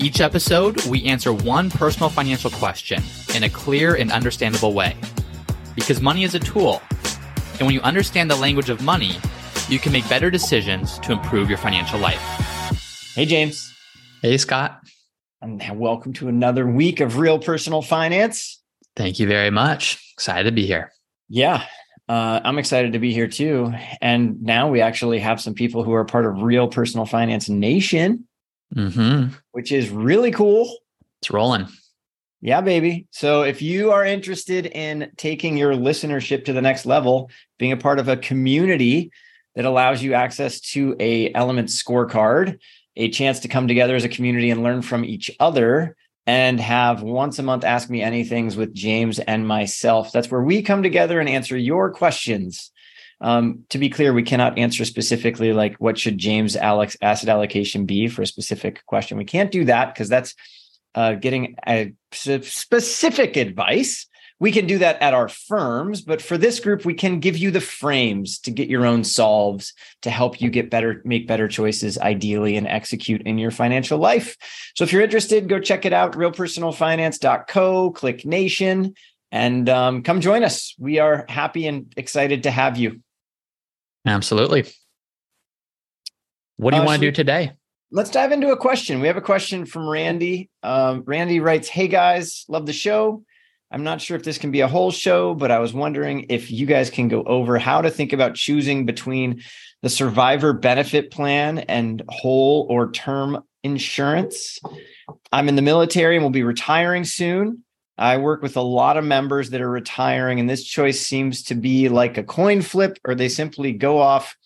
Each episode, we answer one personal financial question in a clear and understandable way. Because money is a tool, and when you understand the language of money, you can make better decisions to improve your financial life. Hey, James. Hey, Scott. And welcome to another week of Real Personal Finance. Thank you very much. Excited to be here. Yeah, uh, I'm excited to be here too. And now we actually have some people who are part of Real Personal Finance Nation mm-hmm. which is really cool. It's rolling. Yeah, baby. So if you are interested in taking your listenership to the next level, being a part of a community that allows you access to a element scorecard, a chance to come together as a community and learn from each other and have once a month ask me anythings with James and myself. That's where we come together and answer your questions um, to be clear, we cannot answer specifically like what should James Alex asset allocation be for a specific question. We can't do that because that's uh, getting a specific advice. We can do that at our firms, but for this group, we can give you the frames to get your own solves to help you get better, make better choices, ideally, and execute in your financial life. So if you're interested, go check it out, realpersonalfinance.co, click nation, and um, come join us. We are happy and excited to have you. Absolutely. What do you uh, want to do today? Let's dive into a question. We have a question from Randy. Um, Randy writes, Hey guys, love the show. I'm not sure if this can be a whole show, but I was wondering if you guys can go over how to think about choosing between the survivor benefit plan and whole or term insurance. I'm in the military and will be retiring soon. I work with a lot of members that are retiring, and this choice seems to be like a coin flip, or they simply go off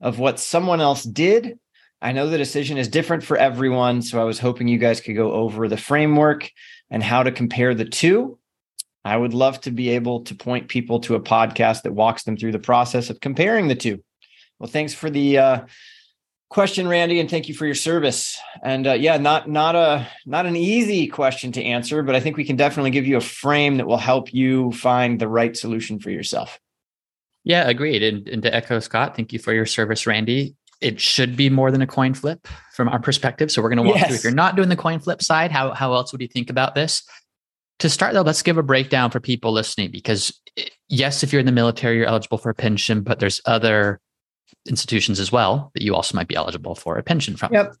of what someone else did. I know the decision is different for everyone. So I was hoping you guys could go over the framework and how to compare the two. I would love to be able to point people to a podcast that walks them through the process of comparing the two. Well, thanks for the uh, question randy and thank you for your service. And uh, yeah not not a not an easy question to answer but i think we can definitely give you a frame that will help you find the right solution for yourself. Yeah agreed. And, and to echo scott thank you for your service randy. It should be more than a coin flip from our perspective so we're going to walk yes. through. If you're not doing the coin flip side how, how else would you think about this? To start though let's give a breakdown for people listening because eh, yes if you're in the military you're eligible for a pension but there's other institutions as well that you also might be eligible for a pension from. Yep.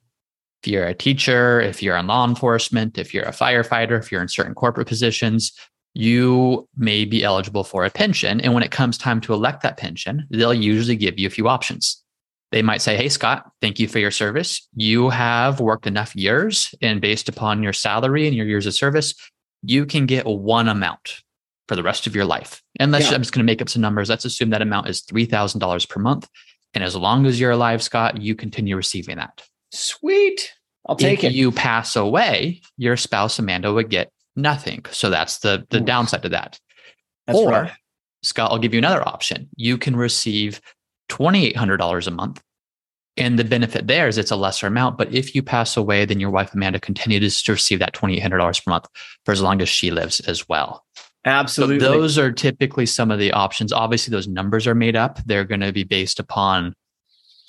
If you're a teacher, if you're in law enforcement, if you're a firefighter, if you're in certain corporate positions, you may be eligible for a pension. And when it comes time to elect that pension, they'll usually give you a few options. They might say, Hey, Scott, thank you for your service. You have worked enough years, and based upon your salary and your years of service, you can get one amount for the rest of your life. And let's, yeah. I'm just going to make up some numbers. Let's assume that amount is $3,000 per month. And as long as you're alive, Scott, you continue receiving that. Sweet. I'll take if it. If you pass away, your spouse Amanda would get nothing. So that's the the Ooh. downside to that. That's or right. Scott, I'll give you another option. You can receive $2,800 a month. And the benefit there is it's a lesser amount. But if you pass away, then your wife Amanda continues to receive that $2,800 per month for as long as she lives as well. Absolutely. So those are typically some of the options. Obviously, those numbers are made up. They're going to be based upon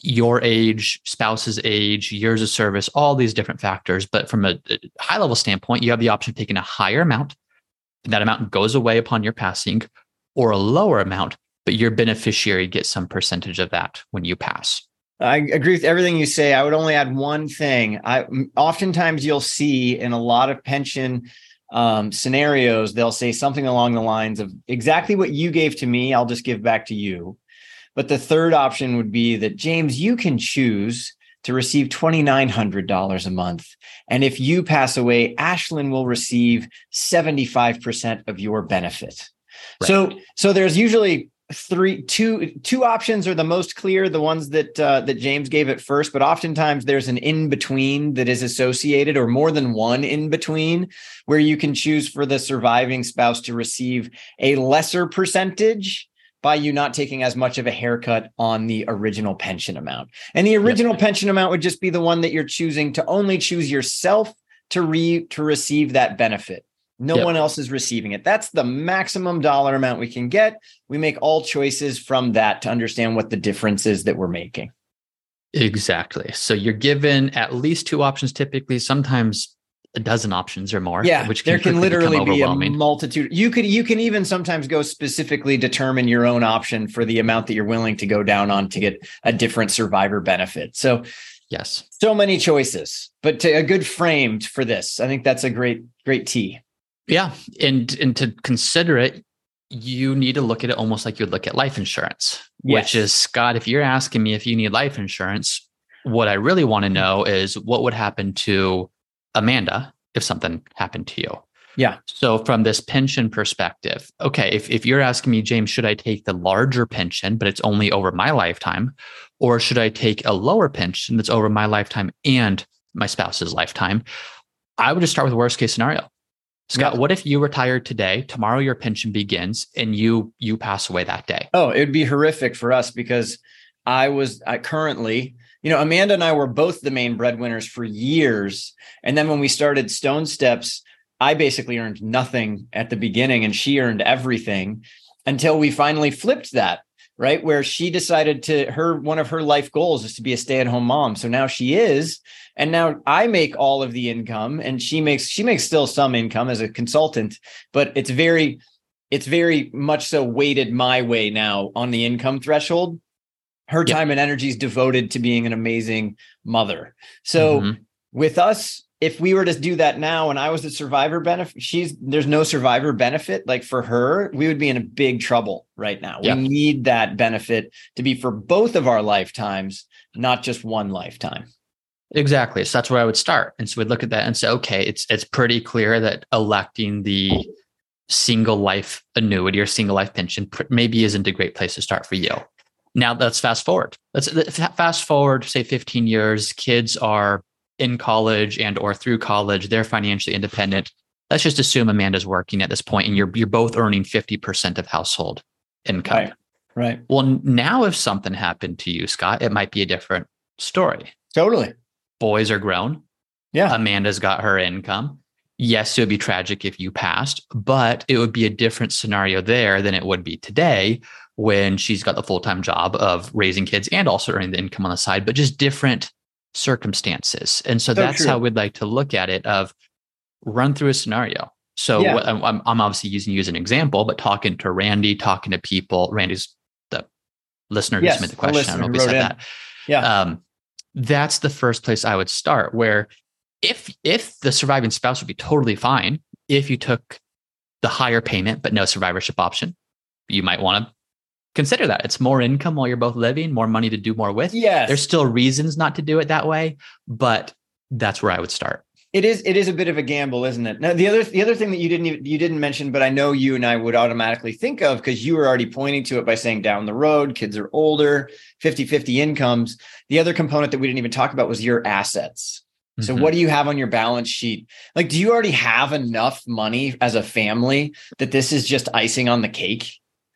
your age, spouse's age, years of service, all these different factors. But from a, high level standpoint, you have the option of taking a higher amount. That amount goes away upon your passing, or a lower amount, but your beneficiary gets some percentage of that when you pass. I agree with everything you say. I would only add one thing. I oftentimes you'll see in a lot of pension um, scenarios, they'll say something along the lines of exactly what you gave to me, I'll just give back to you. But the third option would be that, James, you can choose to receive $2,900 a month. And if you pass away, Ashlyn will receive 75% of your benefit. Right. So, so there's usually three two two options are the most clear the ones that uh, that james gave at first but oftentimes there's an in between that is associated or more than one in between where you can choose for the surviving spouse to receive a lesser percentage by you not taking as much of a haircut on the original pension amount and the original yep. pension amount would just be the one that you're choosing to only choose yourself to re to receive that benefit no yep. one else is receiving it. That's the maximum dollar amount we can get. We make all choices from that to understand what the difference is that we're making. Exactly. So you're given at least two options typically, sometimes a dozen options or more. Yeah, which can there can literally be a multitude. You could you can even sometimes go specifically determine your own option for the amount that you're willing to go down on to get a different survivor benefit. So yes, so many choices, but a good framed for this. I think that's a great great T. Yeah, and and to consider it, you need to look at it almost like you would look at life insurance, yes. which is Scott. If you're asking me if you need life insurance, what I really want to mm-hmm. know is what would happen to Amanda if something happened to you. Yeah. So from this pension perspective, okay, if, if you're asking me, James, should I take the larger pension, but it's only over my lifetime, or should I take a lower pension that's over my lifetime and my spouse's lifetime? I would just start with worst case scenario. Scott, yeah. what if you retire today? Tomorrow your pension begins and you you pass away that day. Oh, it would be horrific for us because I was I currently, you know, Amanda and I were both the main breadwinners for years. And then when we started Stone Steps, I basically earned nothing at the beginning and she earned everything until we finally flipped that right? Where she decided to her one of her life goals is to be a stay-at-home mom. So now she is and now i make all of the income and she makes she makes still some income as a consultant but it's very it's very much so weighted my way now on the income threshold. Her time and energy is devoted to being an amazing mother. So mm-hmm. with us if we were to do that now and I was the survivor benefit, she's there's no survivor benefit. Like for her, we would be in a big trouble right now. We need that benefit to be for both of our lifetimes, not just one lifetime. Exactly. So that's where I would start. And so we'd look at that and say, okay, it's it's pretty clear that electing the single life annuity or single life pension maybe isn't a great place to start for you. Now let's fast forward. Let's fast forward, say 15 years. Kids are in college and or through college, they're financially independent. Let's just assume Amanda's working at this point and you're you're both earning 50% of household income. Right. Right. Well, now if something happened to you, Scott, it might be a different story. Totally. Boys are grown. Yeah. Amanda's got her income. Yes, it would be tragic if you passed, but it would be a different scenario there than it would be today when she's got the full time job of raising kids and also earning the income on the side, but just different circumstances. And so, so that's true. how we'd like to look at it of run through a scenario. So yeah. I'm, I'm obviously using you as an example, but talking to Randy, talking to people, Randy's the listener who yes, submitted the question. I don't know if he said in. that. Yeah. Um, that's the first place I would start where if if the surviving spouse would be totally fine if you took the higher payment but no survivorship option, you might want to consider that it's more income while you're both living, more money to do more with. Yes. There's still reasons not to do it that way, but that's where I would start. It is it is a bit of a gamble, isn't it? Now the other the other thing that you didn't even, you didn't mention, but I know you and I would automatically think of because you were already pointing to it by saying down the road, kids are older, 50-50 incomes. The other component that we didn't even talk about was your assets. So mm-hmm. what do you have on your balance sheet? Like, do you already have enough money as a family that this is just icing on the cake?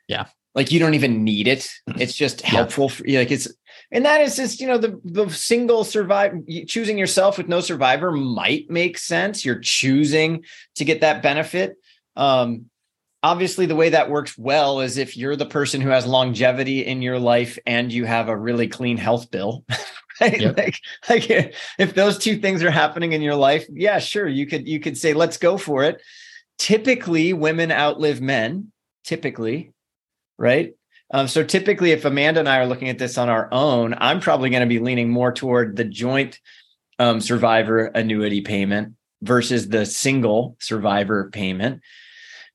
Yeah like you don't even need it it's just helpful yeah. for you like it's and that is just you know the the single survive choosing yourself with no survivor might make sense you're choosing to get that benefit um obviously the way that works well is if you're the person who has longevity in your life and you have a really clean health bill right? yep. like, like if those two things are happening in your life yeah sure you could you could say let's go for it typically women outlive men typically right? Um, so typically, if Amanda and I are looking at this on our own, I'm probably going to be leaning more toward the joint um, survivor annuity payment versus the single survivor payment.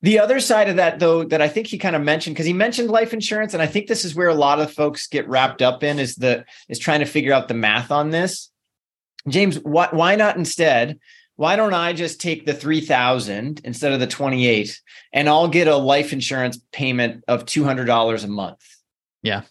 The other side of that, though, that I think he kind of mentioned, because he mentioned life insurance, and I think this is where a lot of folks get wrapped up in is the is trying to figure out the math on this. James, why, why not instead why don't I just take the 3000 instead of the 28 and I'll get a life insurance payment of $200 a month. Yeah.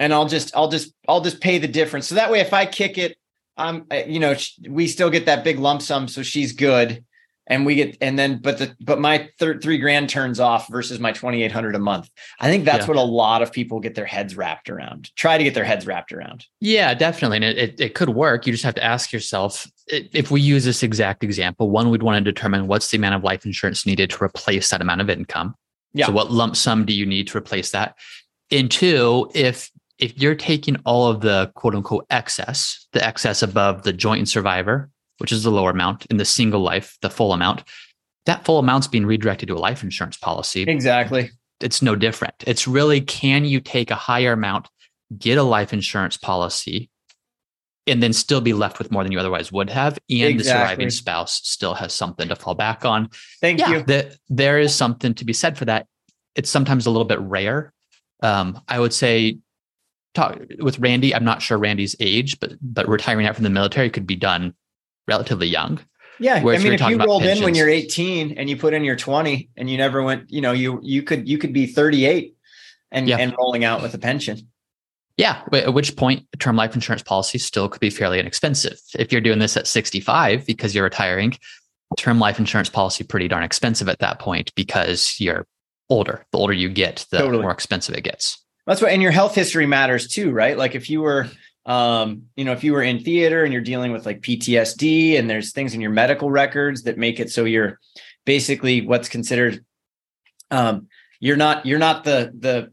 And I'll just I'll just I'll just pay the difference. So that way if I kick it um, I'm you know we still get that big lump sum so she's good and we get and then but the but my third three grand turns off versus my 2800 a month. I think that's yeah. what a lot of people get their heads wrapped around try to get their heads wrapped around. Yeah definitely. And it, it, it could work. You just have to ask yourself if we use this exact example one we'd want to determine what's the amount of life insurance needed to replace that amount of income. Yeah. so what lump sum do you need to replace that? And two if if you're taking all of the quote unquote excess the excess above the joint survivor which is the lower amount, in the single life, the full amount, that full amount's being redirected to a life insurance policy. Exactly. It's no different. It's really can you take a higher amount, get a life insurance policy, and then still be left with more than you otherwise would have, and exactly. the surviving spouse still has something to fall back on. Thank yeah, you. The, there is something to be said for that. It's sometimes a little bit rare. Um, I would say talk with Randy. I'm not sure Randy's age, but but retiring out from the military could be done relatively young. Yeah, Whereas I mean, if you rolled pensions, in when you're 18 and you put in your 20 and you never went, you know, you you could you could be 38 and yeah. and rolling out with a pension. Yeah, at which point term life insurance policy still could be fairly inexpensive. If you're doing this at 65 because you're retiring, term life insurance policy pretty darn expensive at that point because you're older. The older you get, the totally. more expensive it gets. That's what, and your health history matters too, right? Like if you were um you know if you were in theater and you're dealing with like PTSD and there's things in your medical records that make it so you're basically what's considered um you're not you're not the the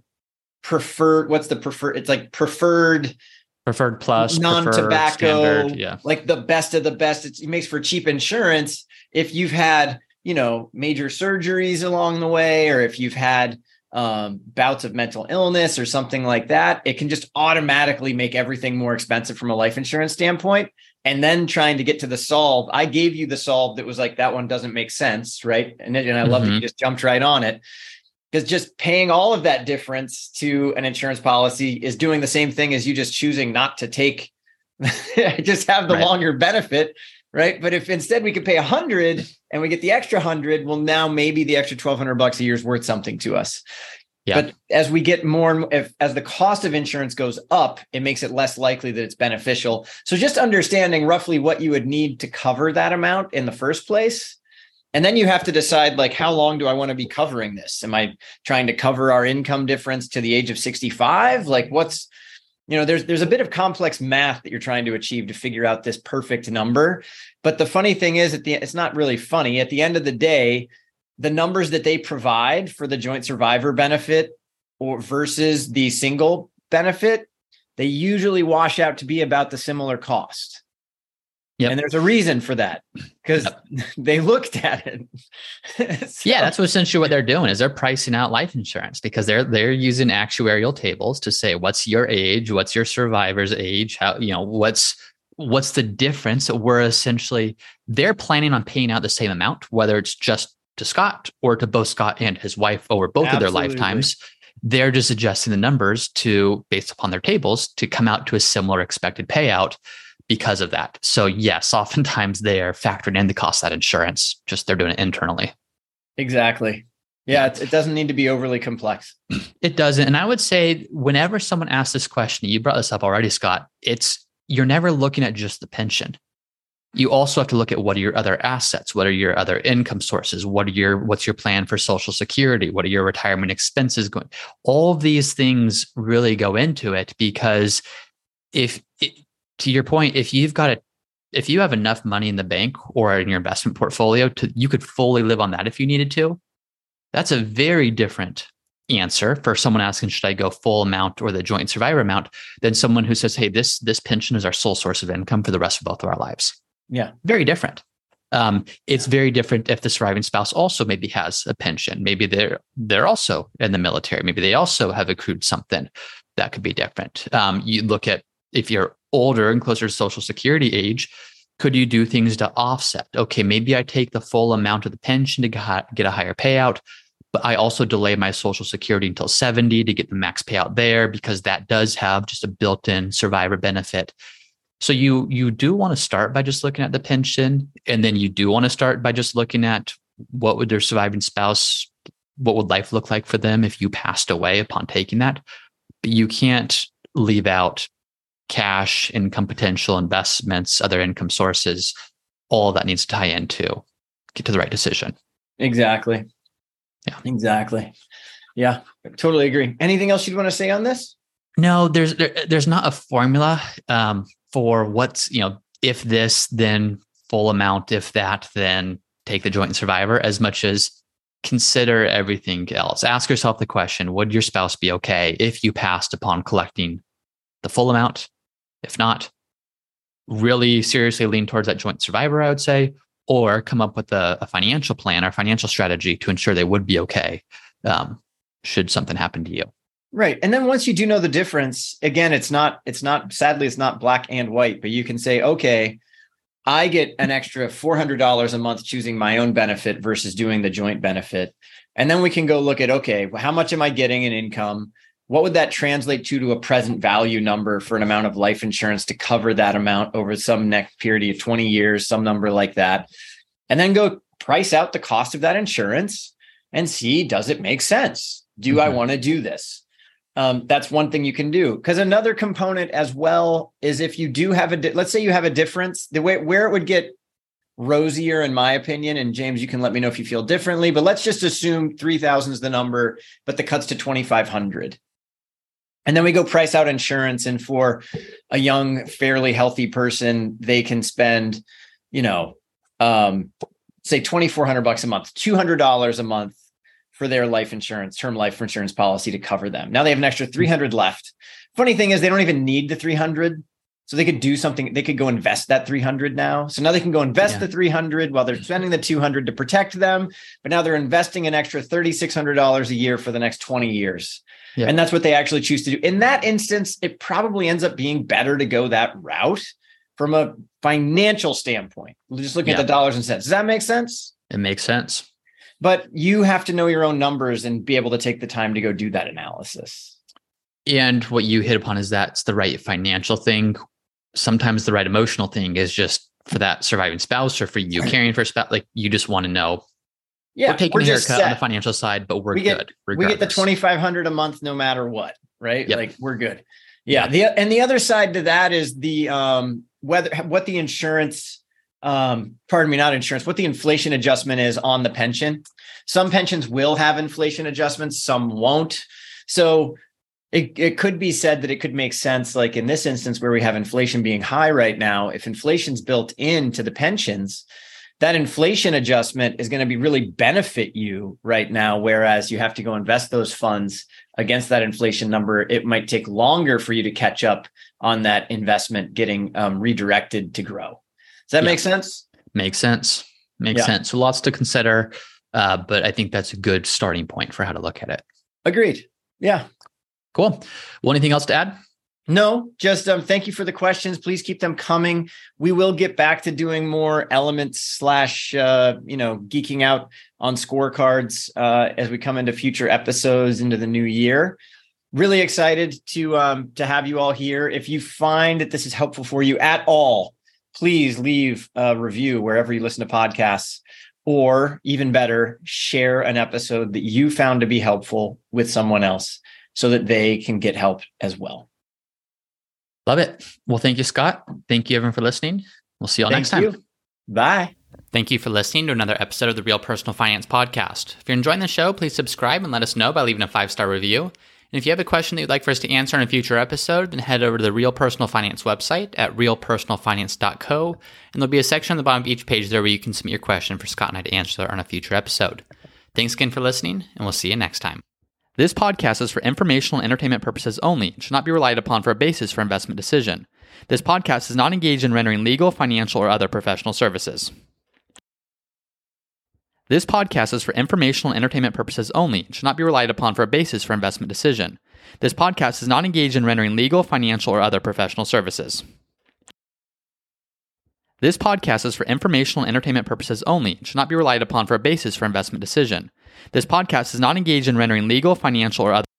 preferred what's the preferred it's like preferred preferred plus non-tobacco yeah. like the best of the best. It's, it makes for cheap insurance if you've had you know major surgeries along the way or if you've had um, bouts of mental illness or something like that, it can just automatically make everything more expensive from a life insurance standpoint. And then trying to get to the solve, I gave you the solve that was like, that one doesn't make sense. Right. And, and I love mm-hmm. that you mm-hmm. just jumped right on it because just paying all of that difference to an insurance policy is doing the same thing as you just choosing not to take, just have the right. longer benefit right? But if instead we could pay a hundred and we get the extra hundred, well, now maybe the extra twelve hundred bucks a year is worth something to us. Yeah. But as we get more and if as the cost of insurance goes up, it makes it less likely that it's beneficial. So just understanding roughly what you would need to cover that amount in the first place. And then you have to decide like how long do I want to be covering this? Am I trying to cover our income difference to the age of 65? Like what's you know there's there's a bit of complex math that you're trying to achieve to figure out this perfect number. But the funny thing is at the it's not really funny. At the end of the day the numbers that they provide for the joint survivor benefit or versus the single benefit they usually wash out to be about the similar cost Yep. And there's a reason for that because yep. they looked at it. so. Yeah, that's what essentially what they're doing is they're pricing out life insurance because they're they're using actuarial tables to say what's your age, what's your survivor's age, how you know what's what's the difference. We're essentially they're planning on paying out the same amount, whether it's just to Scott or to both Scott and his wife over both Absolutely. of their lifetimes. They're just adjusting the numbers to based upon their tables to come out to a similar expected payout because of that. So yes, oftentimes they are factoring in the cost of that insurance. Just they're doing it internally. Exactly. Yeah, it, it doesn't need to be overly complex. It doesn't. And I would say whenever someone asks this question, you brought this up already, Scott. It's you're never looking at just the pension. You also have to look at what are your other assets, what are your other income sources, what are your what's your plan for social security, what are your retirement expenses going. All of these things really go into it because if it, to your point, if you've got a if you have enough money in the bank or in your investment portfolio to you could fully live on that if you needed to, that's a very different answer for someone asking should I go full amount or the joint survivor amount than someone who says, hey, this this pension is our sole source of income for the rest of both of our lives. Yeah, very different. Um, it's very different if the surviving spouse also maybe has a pension. Maybe they're they're also in the military. Maybe they also have accrued something that could be different. Um, you look at if you're older and closer to social security age, could you do things to offset? Okay, maybe I take the full amount of the pension to get a higher payout, but I also delay my social security until 70 to get the max payout there because that does have just a built in survivor benefit. So you you do want to start by just looking at the pension, and then you do want to start by just looking at what would their surviving spouse, what would life look like for them if you passed away upon taking that. But you can't leave out cash, income potential, investments, other income sources. All that needs to tie into get to the right decision. Exactly. Yeah. Exactly. Yeah. Totally agree. Anything else you'd want to say on this? No, there's there, there's not a formula um, for what's you know if this then full amount, if that then take the joint survivor. As much as consider everything else. Ask yourself the question: Would your spouse be okay if you passed upon collecting the full amount? If not, really seriously lean towards that joint survivor. I would say, or come up with a, a financial plan or financial strategy to ensure they would be okay um, should something happen to you. Right. And then once you do know the difference, again, it's not, it's not, sadly, it's not black and white, but you can say, okay, I get an extra $400 a month choosing my own benefit versus doing the joint benefit. And then we can go look at, okay, how much am I getting in income? What would that translate to to a present value number for an amount of life insurance to cover that amount over some next period of 20 years, some number like that? And then go price out the cost of that insurance and see, does it make sense? Do mm-hmm. I want to do this? um, that's one thing you can do. Because another component as well is if you do have a, di- let's say you have a difference, the way where it would get rosier, in my opinion, and James, you can let me know if you feel differently. But let's just assume three thousand is the number, but the cuts to twenty five hundred, and then we go price out insurance, and for a young, fairly healthy person, they can spend, you know, um, say twenty four hundred bucks a month, two hundred dollars a month for their life insurance, term life insurance policy to cover them. Now they have an extra 300 left. Funny thing is they don't even need the 300. So they could do something, they could go invest that 300 now. So now they can go invest yeah. the 300 while they're spending the 200 to protect them, but now they're investing an extra $3600 a year for the next 20 years. Yeah. And that's what they actually choose to do. In that instance, it probably ends up being better to go that route from a financial standpoint. Just looking yeah. at the dollars and cents. Does that make sense? It makes sense but you have to know your own numbers and be able to take the time to go do that analysis. And what you hit upon is that's the right financial thing. Sometimes the right emotional thing is just for that surviving spouse or for you caring for a spouse. Like you just want to know. Yeah, we're taking we're a haircut on the financial side, but we're we get, good. Regardless. We get the twenty five hundred a month no matter what, right? Yep. Like we're good. Yeah. The and the other side to that is the um whether what the insurance um, pardon me, not insurance, what the inflation adjustment is on the pension. Some pensions will have inflation adjustments, some won't. So it, it could be said that it could make sense, like in this instance where we have inflation being high right now, if inflation's built into the pensions, that inflation adjustment is going to be really benefit you right now. Whereas you have to go invest those funds against that inflation number, it might take longer for you to catch up on that investment getting um, redirected to grow. Does that yeah. make sense? Makes sense. Makes yeah. sense. So lots to consider, uh, but I think that's a good starting point for how to look at it. Agreed. Yeah. Cool. Well, anything else to add? No, just um, thank you for the questions. Please keep them coming. We will get back to doing more elements slash uh, you know geeking out on scorecards uh, as we come into future episodes into the new year. Really excited to um, to have you all here. If you find that this is helpful for you at all, please leave a review wherever you listen to podcasts, or even better, share an episode that you found to be helpful with someone else so that they can get help as well. Love it. Well, thank you, Scott. Thank you, everyone, for listening. We'll see you all thank next time. You. Bye. Thank you for listening to another episode of the Real Personal Finance Podcast. If you're enjoying the show, please subscribe and let us know by leaving a five star review. And if you have a question that you'd like for us to answer in a future episode, then head over to the Real Personal Finance website at realpersonalfinance.co. And there'll be a section on the bottom of each page there where you can submit your question for Scott and I to answer on a future episode. Thanks again for listening, and we'll see you next time. This podcast is for informational and entertainment purposes only and should not be relied upon for a basis for investment decision. This podcast is not engaged in rendering legal, financial, or other professional services. This podcast is for informational and entertainment purposes only and should not be relied upon for a basis for investment decision. This podcast is not engaged in rendering legal, financial, or other professional services. This podcast is for informational and entertainment purposes only and should not be relied upon for a basis for investment decision. This podcast is not engaged in rendering legal, financial, or other